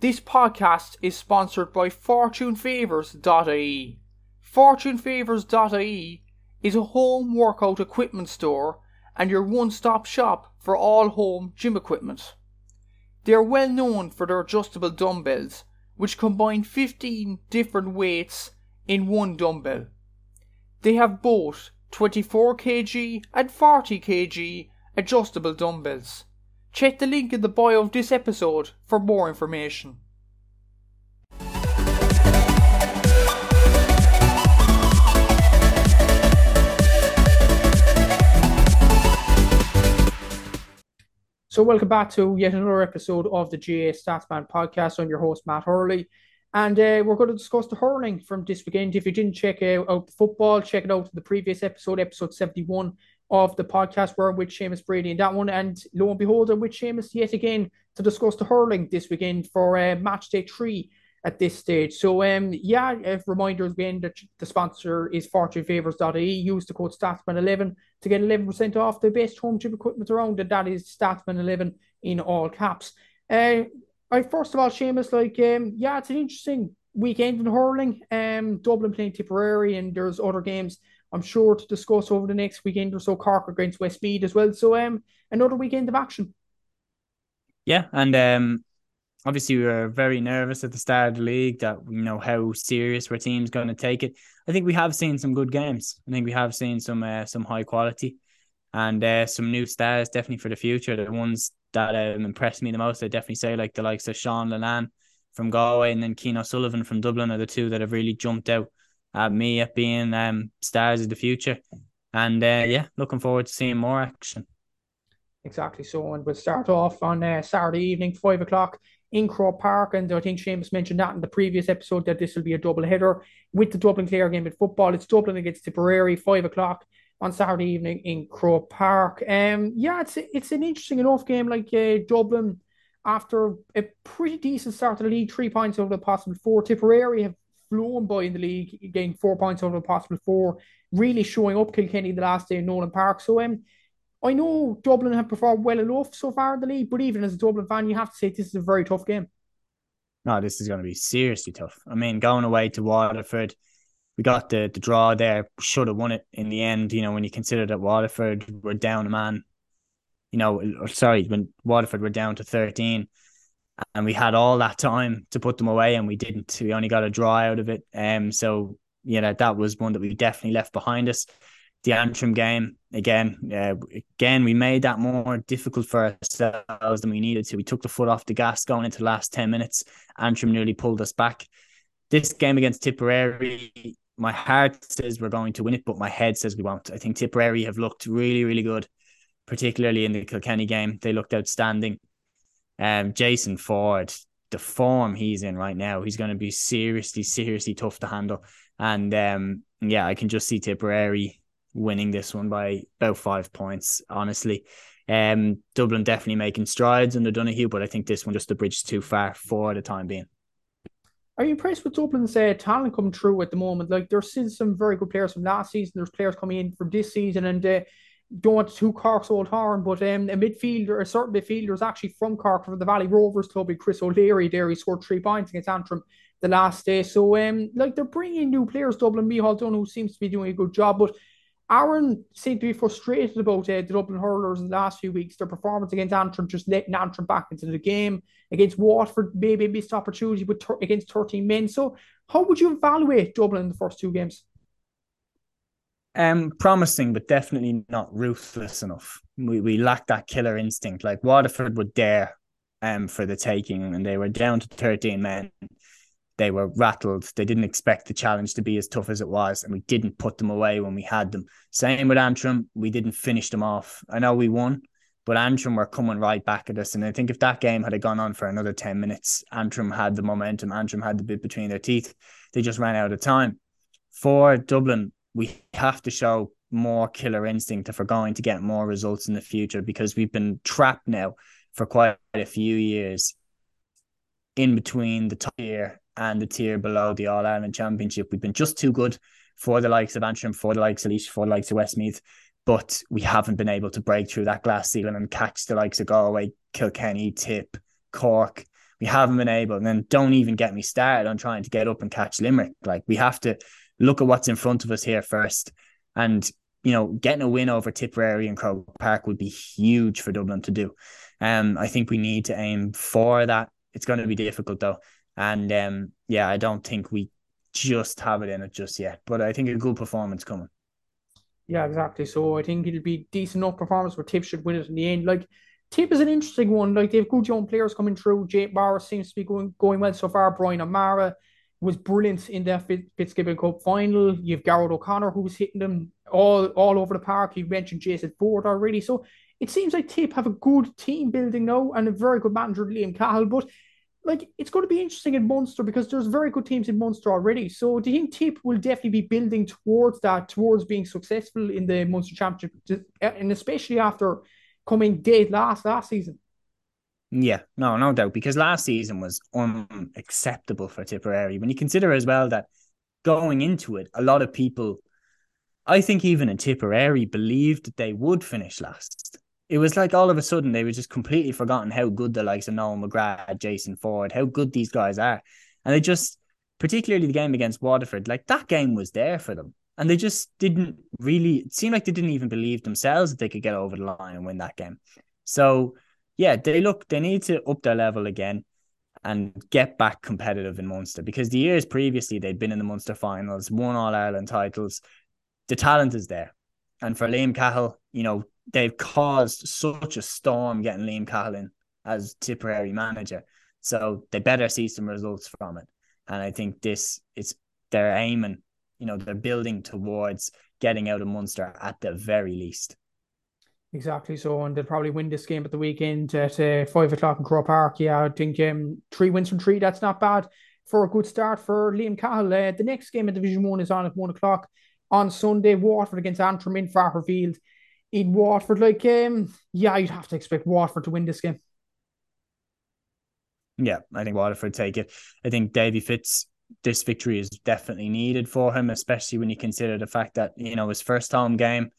This podcast is sponsored by FortuneFavors.ie. FortuneFavors.ie is a home workout equipment store and your one stop shop for all home gym equipment. They are well known for their adjustable dumbbells, which combine 15 different weights in one dumbbell. They have both 24 kg and 40 kg adjustable dumbbells. Check the link in the bio of this episode for more information. So, welcome back to yet another episode of the GAA Statsman podcast. I'm your host, Matt Hurley. And uh, we're going to discuss the hurling from this weekend. If you didn't check out, out the football, check it out in the previous episode, episode 71 of the podcast, where with Seamus Brady in that one. And lo and behold, I'm with Seamus yet again to discuss the hurling this weekend for uh, match day three at this stage. So, um, yeah, a reminder again that the sponsor is fortunefavors.ie. Use the code Statsman11 to get 11% off the best home gym equipment around, and that is Statsman11 in all caps. Uh, I first of all, Seamus, like, um, yeah, it's an interesting weekend in hurling. Um, Dublin playing Tipperary, and there's other games I'm sure to discuss over the next weekend or so. Cork against Westmeath as well. So, um, another weekend of action. Yeah, and um, obviously we were very nervous at the start of the league that you know how serious our team's going to take it. I think we have seen some good games. I think we have seen some uh, some high quality and uh, some new stars definitely for the future. The ones that um, impressed me the most, I definitely say like the likes of Sean Lenan from Galway and then Cian Sullivan from Dublin are the two that have really jumped out at me at being um, stars of the future. And uh, yeah, looking forward to seeing more action. Exactly. So, and we'll start off on uh, Saturday evening, five o'clock in Croke Park. And I think Seamus mentioned that in the previous episode that this will be a double header with the Dublin Clare game in football. It's Dublin against Tipperary, five o'clock on Saturday evening in Croke Park. Um, yeah, it's it's an interesting enough game. Like uh, Dublin, after a pretty decent start to the league, three points over the possible four. Tipperary have flown by in the league, getting four points out of the possible four, really showing up Kilkenny the last day in Nolan Park. So um, I know Dublin have performed well enough so far in the league, but even as a Dublin fan, you have to say this is a very tough game. No, this is going to be seriously tough. I mean, going away to Waterford, we got the, the draw there, should have won it in the end. You know, when you consider that Waterford were down a man, you know, sorry, when Waterford were down to 13 and we had all that time to put them away and we didn't. We only got a draw out of it. Um, so, you know, that was one that we definitely left behind us the Antrim game again. Uh, again, we made that more difficult for ourselves than we needed to. We took the foot off the gas going into the last ten minutes. Antrim nearly pulled us back. This game against Tipperary, my heart says we're going to win it, but my head says we won't. I think Tipperary have looked really, really good, particularly in the Kilkenny game. They looked outstanding. Um, Jason Forde, the form he's in right now, he's going to be seriously, seriously tough to handle. And um, yeah, I can just see Tipperary winning this one by about five points, honestly. Um, Dublin definitely making strides under Donoghue, but I think this one just the bridge is too far for the time being. Are you impressed with Dublin's uh, talent coming through at the moment? Like there's still some very good players from last season. There's players coming in from this season, and uh, don't want to Cork's old horn, but um, a midfielder, a certain midfielder is actually from Cork from the Valley Rovers club. Chris O'Leary there, he scored three points against Antrim the last day. So um, like they're bringing new players. Dublin, Micheál Dunne, who seems to be doing a good job, but Aaron seemed to be frustrated about uh, the Dublin hurlers in the last few weeks. Their performance against Antrim, just letting Antrim back into the game. Against Waterford, maybe missed opportunity with ter- against 13 men. So, how would you evaluate Dublin in the first two games? Um, promising, but definitely not ruthless enough. We we lack that killer instinct. Like Waterford were there, um, for the taking, and they were down to 13 men they were rattled. They didn't expect the challenge to be as tough as it was, and we didn't put them away when we had them. Same with Antrim, we didn't finish them off. I know we won, but Antrim were coming right back at us. And I think if that game had gone on for another 10 minutes, Antrim had the momentum, Antrim had the bit between their teeth. They just ran out of time. For Dublin, we have to show more killer instinct if we're going to get more results in the future because we've been trapped now for quite a few years in between the top tier and the tier below the All Ireland Championship. We've been just too good for the likes of Antrim, for the likes of Laois, for the likes of Westmeath, but we haven't been able to break through that glass ceiling and catch the likes of Galway, Kilkenny, Tip, Cork. We haven't been able, and then don't even get me started on trying to get up and catch Limerick. Like we have to look at what's in front of us here first. And you know, getting a win over Tipperary and Croke Park would be huge for Dublin to do. Um, I think we need to aim for that. It's going to be difficult though, and um, yeah, I don't think we just have it in it just yet. But I think a good performance coming. Yeah, exactly. So I think it'll be decent enough performance where Tip should win it in the end. Like Tip is an interesting one. Like they have good young players coming through. Jake Morris seems to be going going well so far. Brian O'Mara was brilliant in the Fitzgibbon Cup final. You've Garrett O'Connor who was hitting them all all over the park. You mentioned Jason Forde already. So it seems like Tip have a good team building now and a very good manager, Liam Cahill. But like it's going to be interesting in Munster because there's very good teams in Munster already. So do you think Tip will definitely be building towards that, towards being successful in the Munster Championship, uh, and especially after coming dead last last season? Yeah, no, no doubt. Because last season was unacceptable for Tipperary. When you consider as well that going into it, a lot of people, I think even in Tipperary, believed that they would finish last it was like all of a sudden they were just completely forgotten how good the likes of Noel McGrath, Jason Forde, how good these guys are. And they just, particularly the game against Waterford, like that game was there for them. And they just didn't really, it seemed like they didn't even believe themselves that they could get over the line and win that game. So, yeah, they look, they need to up their level again and get back competitive in Munster because the years previously they'd been in the Munster finals, won All Ireland titles. The talent is there. And for Liam Cahill, you know, they've caused such a storm getting Liam Cahill in as Tipperary manager. So they better see some results from it. And I think this it's they're aiming, you know, they're building towards getting out of Munster at the very least. Exactly. So, and they'll probably win this game at the weekend at uh, five o'clock in Croke Park. Yeah, I think um, three wins from three. That's not bad for a good start for Liam Cahill. Uh, the next game in Division One is on at one o'clock on Sunday. Waterford against Antrim in Fraher Field in Waterford. Like, um, yeah, you'd have to expect Waterford to win this game. Yeah, I think Waterford take it. I think Davy Fitz, this victory is definitely needed for him, especially when you consider the fact that, you know, his first home game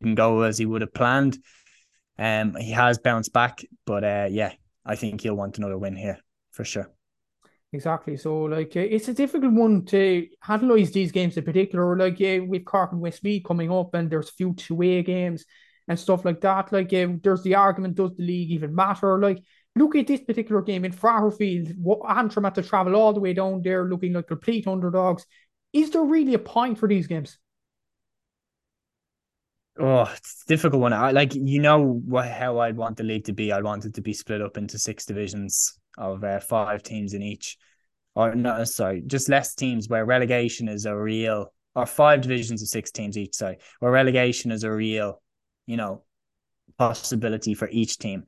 didn't go as he would have planned. Um, he has bounced back, but uh, yeah, I think he'll want another win here for sure. Exactly. So, like, uh, it's a difficult one to analyze these games in particular. Like, uh, with Cork and Westmeath coming up, and there's a few two-way games and stuff like that. Like, uh, there's the argument: does the league even matter? Like, look at this particular game in Fraher Field. What Antrim had to travel all the way down there, looking like complete underdogs. Is there really a point for these games? Oh, it's a difficult one. I like you know what how I'd want the league to be. I want it to be split up into six divisions of uh, five teams in each, or no, sorry, just less teams where relegation is a real, or five divisions of six teams each. Sorry, where relegation is a real, you know, possibility for each team,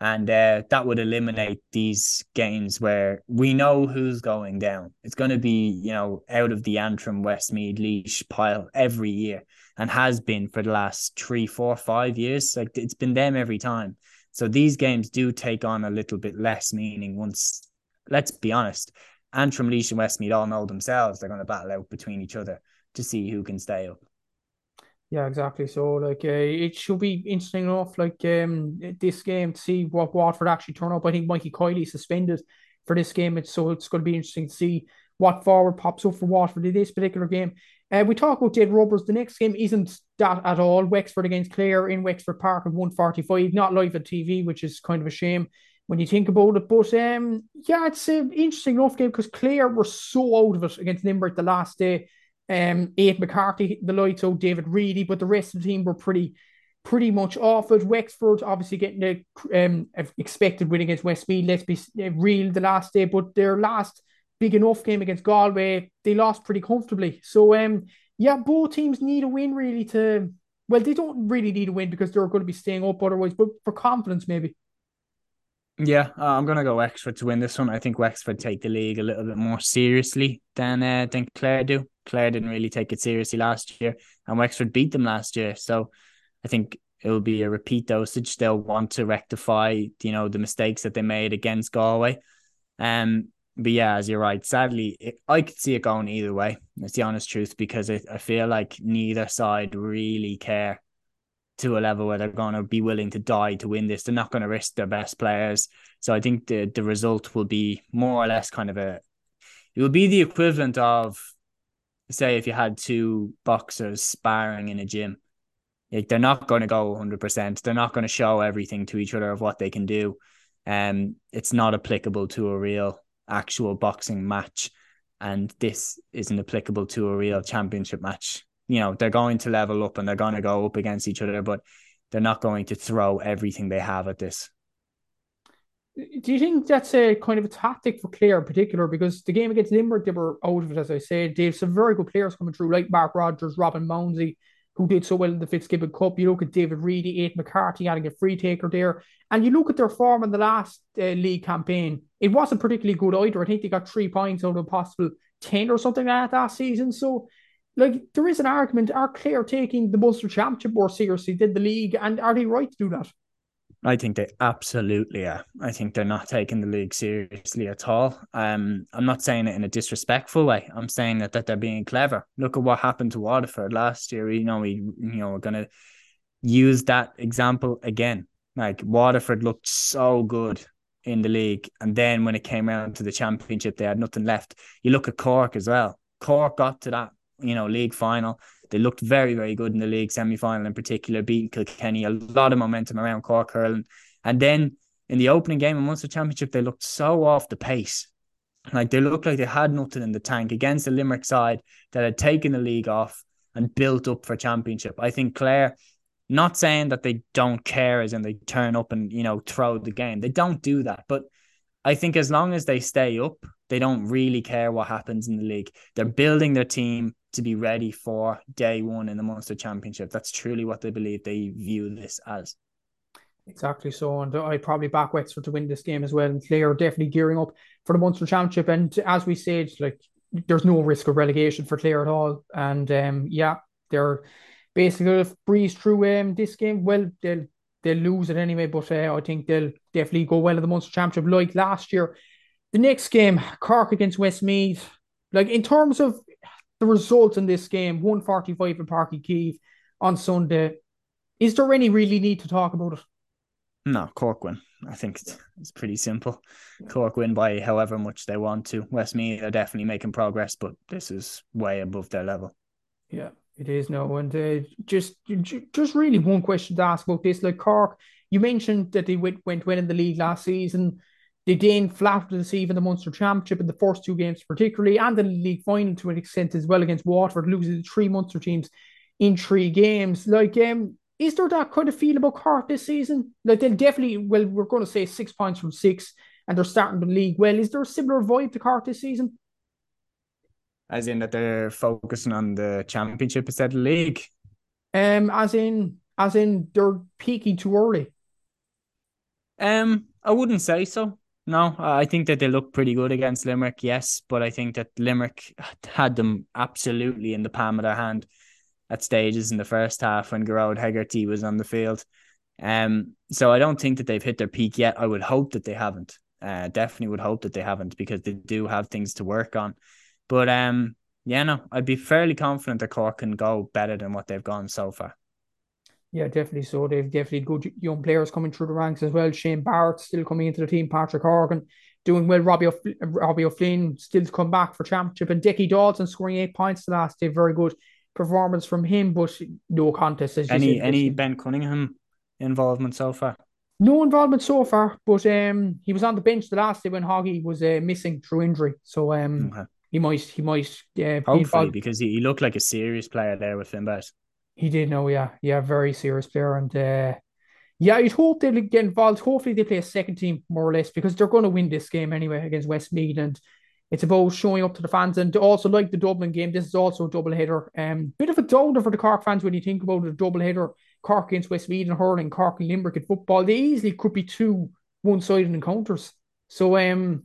and uh, that would eliminate these games where we know who's going down. It's going to be, you know, out of the Antrim, Westmeath, Laois pile every year, and has been for the last three, four, five years. Like it's been them every time. So these games do take on a little bit less meaning once, let's be honest, Antrim, Laois and Westmeath all know themselves they're going to battle out between each other to see who can stay up. Yeah, exactly. So like uh, it should be interesting enough. Like um, this game to see what Waterford actually turn up. I think Mikey Kiely suspended for this game, it's, so it's going to be interesting to see what forward pops up for Waterford in this particular game. Uh, we talk about dead rubbers. The next game isn't that at all. Wexford against Clare in Wexford Park at 145, not live on TV, which is kind of a shame when you think about it. But um, yeah, it's an interesting enough game because Clare were so out of it against Limerick the last day. Um, Aidan McCarthy, the lights out, David Reidy, but the rest of the team were pretty pretty much off it. Wexford obviously getting the um, expected win against Westmeath. Let's be real the last day, but their last big enough game against Galway, they lost pretty comfortably. So um, yeah, both teams need a win really to. Well, they don't really need a win because they're going to be staying up otherwise, but for confidence maybe. Yeah, uh, I'm gonna go Wexford to win this one. I think Wexford take the league a little bit more seriously than uh, than Clare do. Clare didn't really take it seriously last year, and Wexford beat them last year. So I think it will be a repeat dosage. They'll want to rectify, you know, the mistakes that they made against Galway. Um, but yeah, as you're right, sadly, it, I could see it going either way. It's the honest truth because it, I feel like neither side really care to a level where they're going to be willing to die to win this. They're not going to risk their best players. So I think the the result will be more or less kind of a it will be the equivalent of say if you had two boxers sparring in a gym. Like they're not going to go 100%. They're not going to show everything to each other of what they can do. Um it's not applicable to a real actual boxing match and this isn't applicable to a real championship match. You know, they're going to level up and they're going to go up against each other, but they're not going to throw everything they have at this. Do you think that's a kind of a tactic for Clare in particular? Because the game against Limerick, they were out of it, as I said. They have some very good players coming through, like Mark Rogers, Robin Mounsey, who did so well in the Fitzgibbon Cup. You look at David Reidy, Aidan McCarthy adding a free taker there. And you look at their form in the last uh, league campaign, it wasn't particularly good either. I think they got three points out of a possible 10 or something like that last season. So, like, there is an argument are Clare taking the Munster Championship more seriously than the league? And are they right to do that? I think they absolutely are. I think they're not taking the league seriously at all. Um, I'm not saying it in a disrespectful way. I'm saying that, that they're being clever. Look at what happened to Waterford last year. You know, we you know we're gonna use that example again. Like Waterford looked so good in the league, and then when it came around to the championship, they had nothing left. You look at Cork as well. Cork got to that you know league final they looked very, very good in the league semi final in particular, beating Kilkenny, a lot of momentum around Cork hurling. And then in the opening game of Munster Championship, they looked so off the pace. Like they looked like they had nothing in the tank against the Limerick side that had taken the league off and built up for championship. I think Clare, not saying that they don't care as in they turn up and, you know, throw the game. They don't do that. But I think as long as they stay up, they don't really care what happens in the league. They're building their team to be ready for day one in the Munster Championship. That's truly what they believe they view this as. Exactly so, and I probably back Wexford to win this game as well. And they are definitely gearing up for the Munster Championship. And as we said, like there's no risk of relegation for Clare at all. And um, yeah, they're basically going breeze through um, this game. Well, they'll they'll lose it anyway, but uh, I think they'll definitely go well in the Munster Championship like last year. The next game, Cork against Westmeath. Like in terms of the result in this game, 145 in Páirc Uí Chaoimh on Sunday. Is there any really need to talk about it? No, Cork win. I think it's, it's pretty simple. Cork win by however much they want to. Westmeath are definitely making progress, but this is way above their level. Yeah, it is no. And uh, just just really one question to ask about this. Like Cork, you mentioned that they went, went winning the league last season. They then flat to deceive in the Munster Championship in the first two games, particularly, and the league final to an extent as well against Waterford, losing the three Munster teams in three games. Like, um, is there that kind of feel about Cork this season? Like, they'll definitely, well, we're going to say six points from six, and they're starting the league well. Is there a similar vibe to Cork this season? As in that they're focusing on the championship instead of the league. Um, as in, as in they're peaking too early. Um, I wouldn't say so. No, I think that they look pretty good against Limerick, yes, but I think that Limerick had them absolutely in the palm of their hand at stages in the first half when Gearóid Hegarty was on the field. Um, so I don't think that they've hit their peak yet. I would hope that they haven't. Uh, definitely would hope that they haven't because they do have things to work on. But um, yeah, no, I'd be fairly confident that Cork can go better than what they've gone so far. Yeah, definitely. So they've definitely good young players coming through the ranks as well. Shane Barrett still coming into the team. Patrick Horgan doing well. Robbie O'F- Robbie O'Flynn still to come back for championship, and Dickie Dawson scoring eight points the last day. Very good performance from him, but no contest. As any said, any Ben Cunningham involvement so far? No involvement so far, but um, he was on the bench the last day when Hoggy was uh, missing through injury. So um, okay. he might he might uh, hopefully because he, he looked like a serious player there with Finbat. He did know, yeah, yeah, very serious player, and uh, yeah, I'd hope they'll get involved. Hopefully, they play a second team more or less because they're going to win this game anyway against Westmeath, and it's about showing up to the fans. And also, like the Dublin game, this is also a double header. Um, bit of a downer for the Cork fans when you think about a double header. Cork against Westmeath and hurling, Cork and Limerick in football. They easily could be two one-sided encounters. So, um,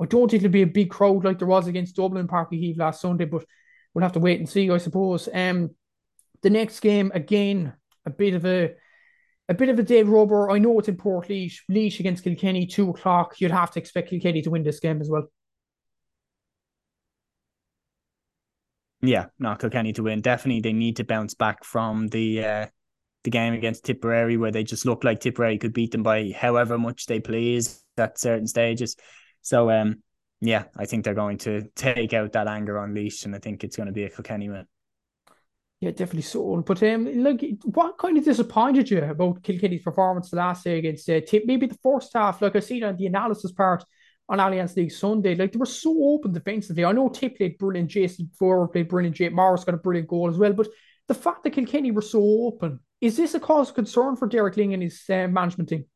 I don't think it'll be a big crowd like there was against Dublin Uí Chaoimh last Sunday, but we'll have to wait and see, I suppose. Um, the next game, again, a bit of a a bit of a dead rubber. I know it's in Portlaoise. Laois against Kilkenny, two o'clock. You'd have to expect Kilkenny to win this game as well. Yeah, no, Kilkenny to win. Definitely, they need to bounce back from the uh, the game against Tipperary where they just looked like Tipperary could beat them by however much they please at certain stages. So um yeah, I think they're going to take out that anger on Laois and I think it's going to be a Kilkenny win. Yeah, definitely so. But um, like, what kind of disappointed you about Kilkenny's performance the last day against uh, Tip? Maybe the first half, like I see on the analysis part on Allianz League Sunday, like they were so open defensively. I know Tip played brilliant, Jason Forde played brilliant, Jake Morris got a brilliant goal as well. But the fact that Kilkenny were so open, is this a cause of concern for Derek Lyng and his uh, management team?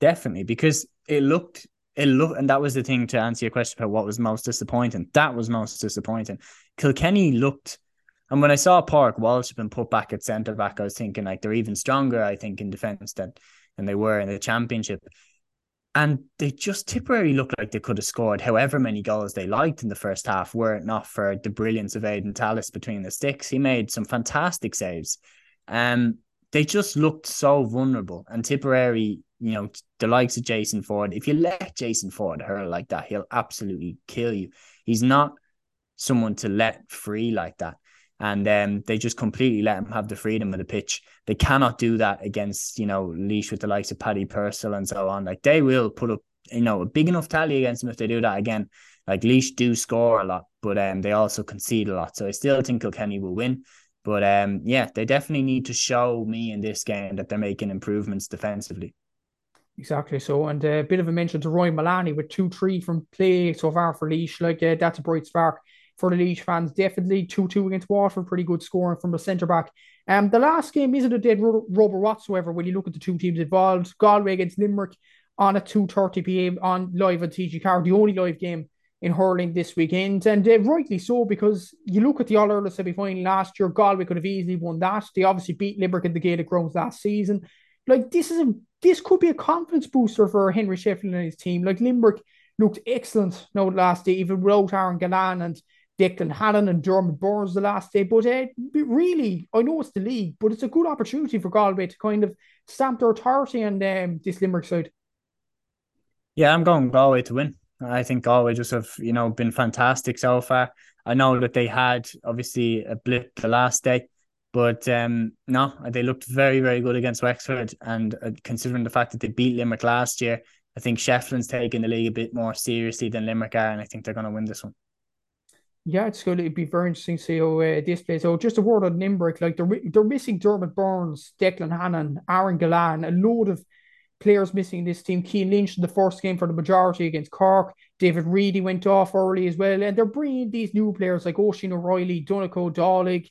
Definitely, because it looked it looked, and that was the thing to answer your question about what was most disappointing. That was most disappointing. Kilkenny looked and when I saw Park Walsh been put back at centre back, I was thinking like they're even stronger, I think, in defence than, than they were in the championship. And they just Tipperary looked like they could have scored however many goals they liked in the first half, were it not for the brilliance of Aidan Tallis between the sticks. He made some fantastic saves. Um, they just looked so vulnerable. And Tipperary, you know, the likes of Jason Forde, if you let Jason Forde hurl like that, he'll absolutely kill you. He's not someone to let free like that and um, they just completely let him have the freedom of the pitch. They cannot do that against you know Laois with the likes of Paddy Purcell and so on. Like they will put up you know a big enough tally against them if they do that again. Like Laois do score a lot, but um, they also concede a lot. So I still think Kilkenny will win. But um, yeah, they definitely need to show me in this game that they're making improvements defensively. Exactly. So, and a bit of a mention to Roy Maloney with two three from play so far for Laois. Like uh, that's a bright spark for the Laois fans. Definitely 2 2 against Waterford, pretty good scoring from the centre back. Um, the last game isn't a dead rubber whatsoever when you look at the two teams involved. Galway against Limerick on at 2.30 pm on live on TG4, the only live game in hurling this weekend. And uh, rightly so, because you look at the All Ireland semi final last year, Galway could have easily won that. They obviously beat Limerick in the Gaelic Grounds last season. Like, this is a this could be a confidence booster for Henry Shefflin and his team. Like, Limerick looked excellent no last day, even without Aaron Gillane and Declan Hannon and Diarmaid Byrnes the last day. But uh, really, I know it's the league, but it's a good opportunity for Galway to kind of stamp their authority on um, this Limerick side. Yeah, I'm going Galway to win. I think Galway just have, you know, been fantastic so far. I know that they had obviously a blip the last day, but um, no, they looked very, very good against Wexford. And uh, considering the fact that they beat Limerick last year, I think Shefflin's taking the league a bit more seriously than Limerick are, and I think they're going to win this one. Yeah, it's going to be very interesting to see how uh, this plays. So just a word on Limerick, like they're they're missing Diarmaid Byrnes, Declan Hannon, Aaron Gillane, a load of players missing this team. Cian Lynch in the first game for the majority against Cork. David Reidy went off early as well, and they're bringing these new players like Oisin O'Reilly, Donncha Dálaigh,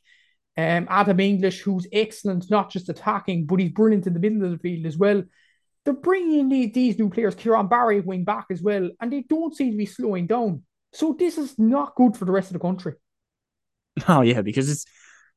um, Adam English, who's excellent, not just attacking, but he's brilliant in the middle of the field as well. They're bringing in these, these new players, Kieran Barry wing back as well, and they don't seem to be slowing down. So this is not good for the rest of the country. Oh yeah, because it's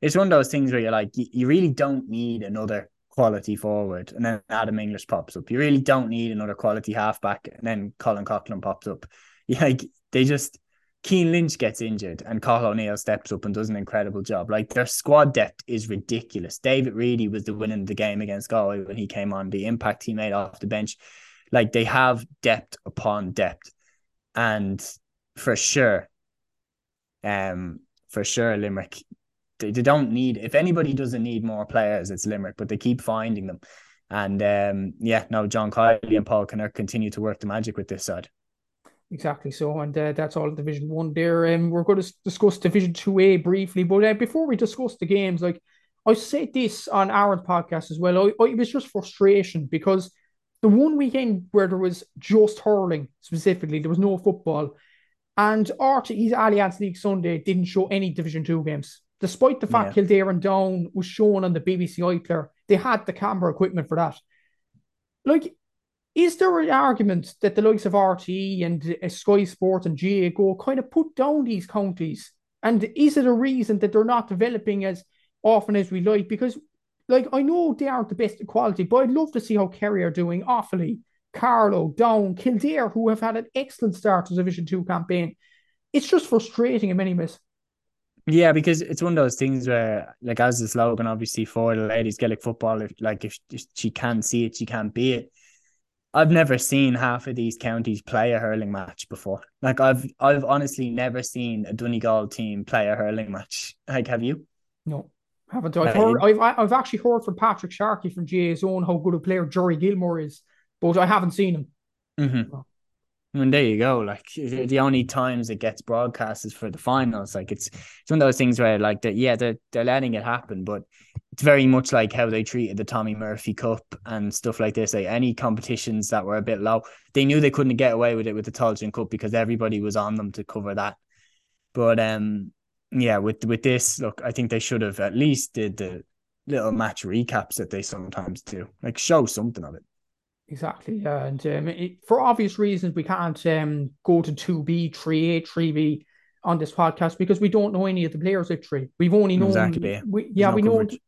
it's one of those things where you're like, you, you really don't need another quality forward, and then Adam English pops up. You really don't need another quality halfback, and then Colin Coughlan pops up. Like they just Cian Lynch gets injured, and Cathal O'Neill steps up and does an incredible job. Like their squad depth is ridiculous. David Reidy was the winning of the game against Galway when he came on. The impact he made off the bench, like they have depth upon depth, and for sure. Um, for sure, Limerick. They, they don't need if anybody doesn't need more players, it's Limerick, but they keep finding them. And um, yeah, no, John Kiely and Paul Kinnerk continue to work the magic with this side. Exactly so, and uh, that's all Division One there. Um, we're going to discuss Division Two A briefly, but uh, before we discuss the games, like I said this on Aaron's podcast as well, I, I, it was just frustration because the one weekend where there was just hurling specifically, there was no football. And RTÉ's Allianz League Sunday didn't show any Division 2 games. Despite the fact yeah. Kildare and Down was shown on the BBC iPlayer, they had the camera equipment for that. Like, is there an argument that the likes of RTE and uh, Sky Sport and GAA GO kind of put down these counties? And is it a reason that they're not developing as often as we like? Because, like, I know they aren't the best quality, but I'd love to see how Kerry are doing Offaly Carlow, Down, Kildare, who have had an excellent start to the Division 2 campaign. It's just frustrating in many ways. Yeah, because it's one of those things where, like, as the slogan obviously for the ladies Gaelic football, if, like, if, if she can't see it, she can't be it. I've never seen half of these counties play a hurling match before. Like, I've I've honestly never seen a Donegal team play a hurling match. Like, have you? No. Haven't I? I've, heard, I've, I've actually heard from Patrick Sharkey from GA's own how good a player Jerry Gilmore is, but I haven't seen him. Mm-hmm. And there you go. Like the only times it gets broadcast is for the finals. Like it's it's one of those things where like that, yeah, they're they're letting it happen, but it's very much like how they treated the Tommy Murphy Cup and stuff like this. Like any competitions that were a bit low, they knew they couldn't get away with it with the Tailteann Cup because everybody was on them to cover that. But um, yeah, with with this, look, I think they should have at least did the little match recaps that they sometimes do, like show something of it. Exactly, yeah, and um, it, for obvious reasons, we can't um, go to two B, three A, three B on this podcast because we don't know any of the players at three. We've only known, exactly. we, yeah, no we coverage. know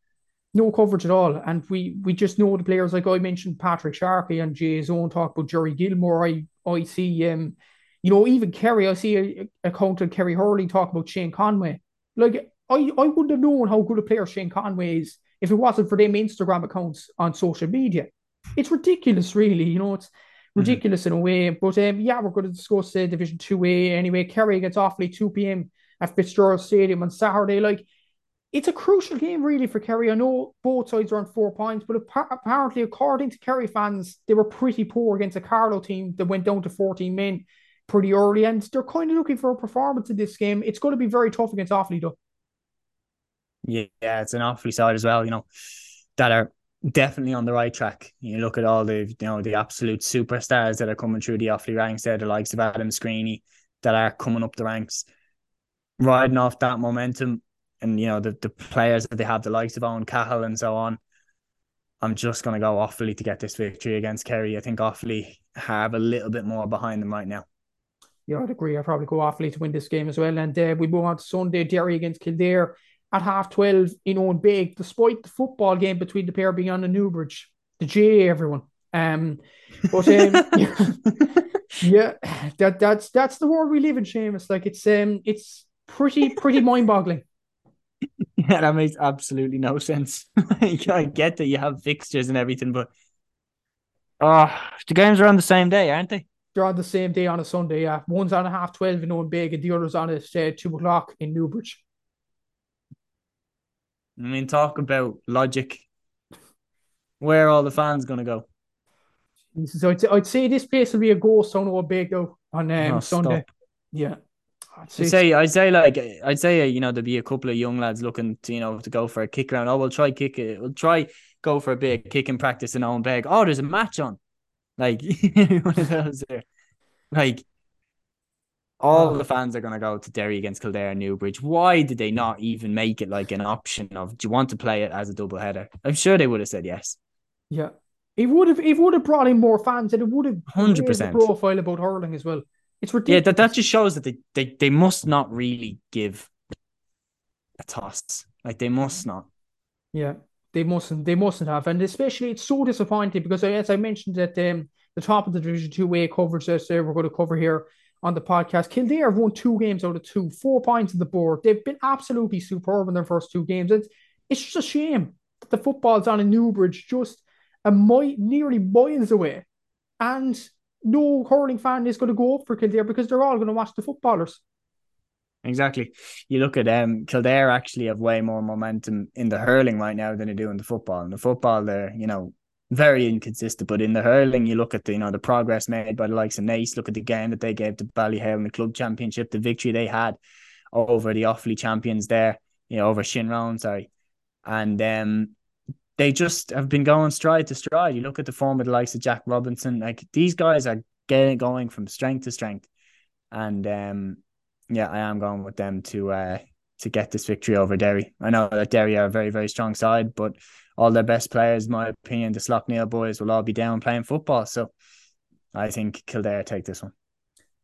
no coverage at all, and we we just know the players like I mentioned, Patrick Sharkey and Jay's own talk about Jerry Gilmore. I I see, um, you know, even Kerry. I see a, account of Kerry Hurley talk about Shane Conway. Like I I wouldn't have known how good a player Shane Conway is if it wasn't for them Instagram accounts on social media it's ridiculous, really. You know, it's mm-hmm. ridiculous mm-hmm. in a way. But um, yeah, we're going to discuss uh, Division 2A anyway. Kerry gets Offaly 2 p.m. at Fitzgerald Stadium on Saturday. Like, it's a crucial game, really, for Kerry. I know both sides are on four points, but apparently, according to Kerry fans, they were pretty poor against a Carlow team that went down to 14 men pretty early, and they're kind of looking for a performance in this game. It's going to be very tough against Offaly, though. Yeah, it's an Offaly side as well, you know, that are definitely on the right track. You look at all the you know the absolute superstars that are coming through the Offaly ranks there, the likes of Adam Screeney that are coming up the ranks, riding off that momentum, and you know the the players that they have, the likes of Eoghan Cahill and so on. I'm just going to go Offaly to get this victory against Kerry. I think Offaly have a little bit more behind them right now. Yeah, I'd agree. I'd probably go Offaly to win this game as well. And uh, we move on to Sunday, Derry against Kildare at half 12 in Owenbeg, despite the football game between the pair being on the Newbridge. The J, everyone. Um, but um, yeah, that that's that's the world we live in, Seamus. Like it's um, it's pretty pretty mind boggling. Yeah, that makes absolutely no sense. I get that you have fixtures and everything, but oh, the games are on the same day, aren't they? They're on the same day on a Sunday. Yeah, one's on a half twelve in Owenbeg, and the other's on at uh, two o'clock in Newbridge. I mean, talk about logic. Where are all the fans going to go? So I'd, I'd say this place will be a ghost on Owenbeg though on um, oh, Sunday. Stop. Yeah. I'd say, I'd say, I'd say like I'd say you know there'd be a couple of young lads looking to you know to go for a kick around. Oh, we'll try kick it. We'll try go for a big kick and practice in Owenbeg. Oh, there's a match on. Like one of those there. Like all oh. the fans are going to go to Derry against Kildare and Newbridge. Why did they not even make it like an option of do you want to play it as a double header? I'm sure they would have said yes. Yeah, it would have. It would have brought in more fans, and it would have hundred percent profile about hurling as well. It's ridiculous. Yeah, that, that just shows that they, they they must not really give a toss. Like they must not. Yeah, they mustn't. They mustn't have, and especially it's so disappointing because as I mentioned at um, the top of the Division Two A coverage that uh, we're going to cover here on the podcast. Kildare have won two games out of two, four points on the board. They've been absolutely superb in their first two games. It's, it's just a shame that the football's on a Newbridge just a mi- nearly miles away. And no hurling fan is going to go up for Kildare because they're all going to watch the footballers. Exactly. You look at um Kildare actually have way more momentum in the hurling right now than they do in the football. In the football, they're, you know, very inconsistent. But in the hurling, you look at the you know the progress made by the likes of Naas. Look at the game that they gave to Ballyhale in the club championship, the victory they had over the Offaly champions there, you know, over Shinrone, sorry. And um they just have been going stride to stride. You look at the form of the likes of Jack Robinson, like these guys are getting going from strength to strength. And um yeah, I am going with them to uh to get this victory over Derry. I know that Derry are a very, very strong side, but all their best players, in my opinion, the Slaughtneil boys will all be down playing football. So I think Kildare take this one.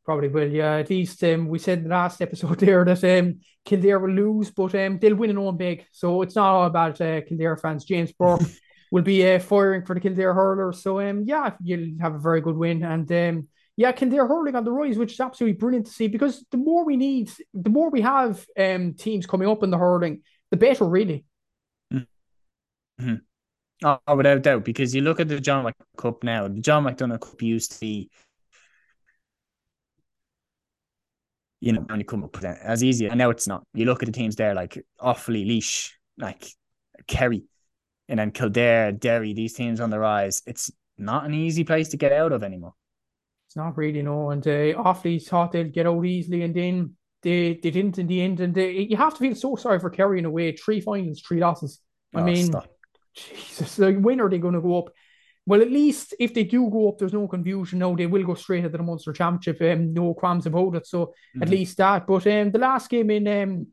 Probably will, yeah. At least um, we said in the last episode there that um, Kildare will lose, but um, they'll win in big. So it's not all about uh, Kildare fans. James Burke will be uh, firing for the Kildare hurlers. So um, yeah, you'll have a very good win. And um, yeah, Kildare hurling on the rise, which is absolutely brilliant to see because the more we need, the more we have um, teams coming up in the hurling, the better, really. Mm-hmm. Oh, without doubt, because you look at the John Mac Cup now, the John McDonagh Cup used to be, you know, when you come up with it as easy, and now it's not. You look at the teams there, like Offaly, Laois, like Kerry, and then Kildare, Derry, these teams on the rise. It's not an easy place to get out of anymore. It's not really, no. And uh, Offaly thought they'd get out easily, and then they, they didn't in the end. And they, you have to feel so sorry for Kerry in a way. Three finals, three losses. I oh, mean, stop. Jesus, like, when are they going to go up? Well, at least if they do go up, there's no confusion. No, they will go straight into the Munster Championship. Um, no qualms about it. So mm-hmm. at least that. But um, the last game in um,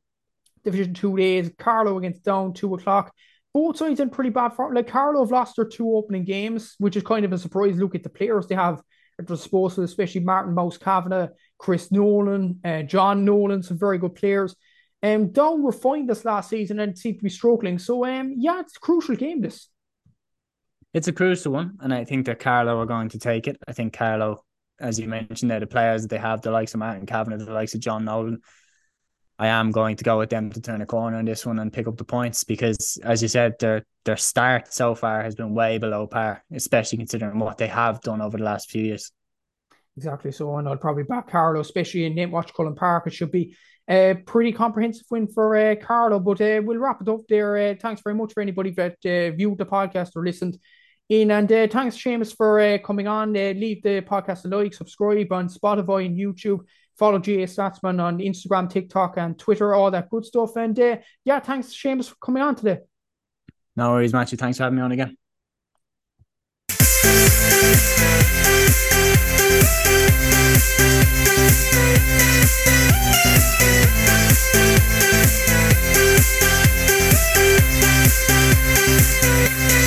Division Two days, Carlow against Down, two o'clock. Both sides in pretty bad form. Like Carlow have lost their two opening games, which is kind of a surprise. Look at the players they have at their disposal, especially Martin Mouse Kavanagh, Chris Nolan, uh, John Nolan, some very good players. Um, Down were fine this last season and seem to be struggling. So um, yeah, it's a crucial game. This. It's a crucial one, and I think that Carlow are going to take it. I think Carlow, as you mentioned, there the players that they have, the likes of Martin Kavanagh, the likes of John Nolan. I am going to go with them to turn a corner on this one and pick up the points because, as you said, their their start so far has been way below par, especially considering what they have done over the last few years. Exactly. So, and I'll probably back Carlow, especially in Watch Cullen Park. It should be a pretty comprehensive win for uh, Carlow. But uh, we'll wrap it up there. Uh, thanks very much for anybody that uh, viewed the podcast or listened in. And uh, thanks, Seamus, for uh, coming on. Leave the podcast a like, subscribe on Spotify and YouTube. Follow GAA Statsman on Instagram, TikTok, and Twitter, all that good stuff. And yeah, thanks, Seamus, for coming on today. No worries, Matthew. Thanks for having me on again. Thank you.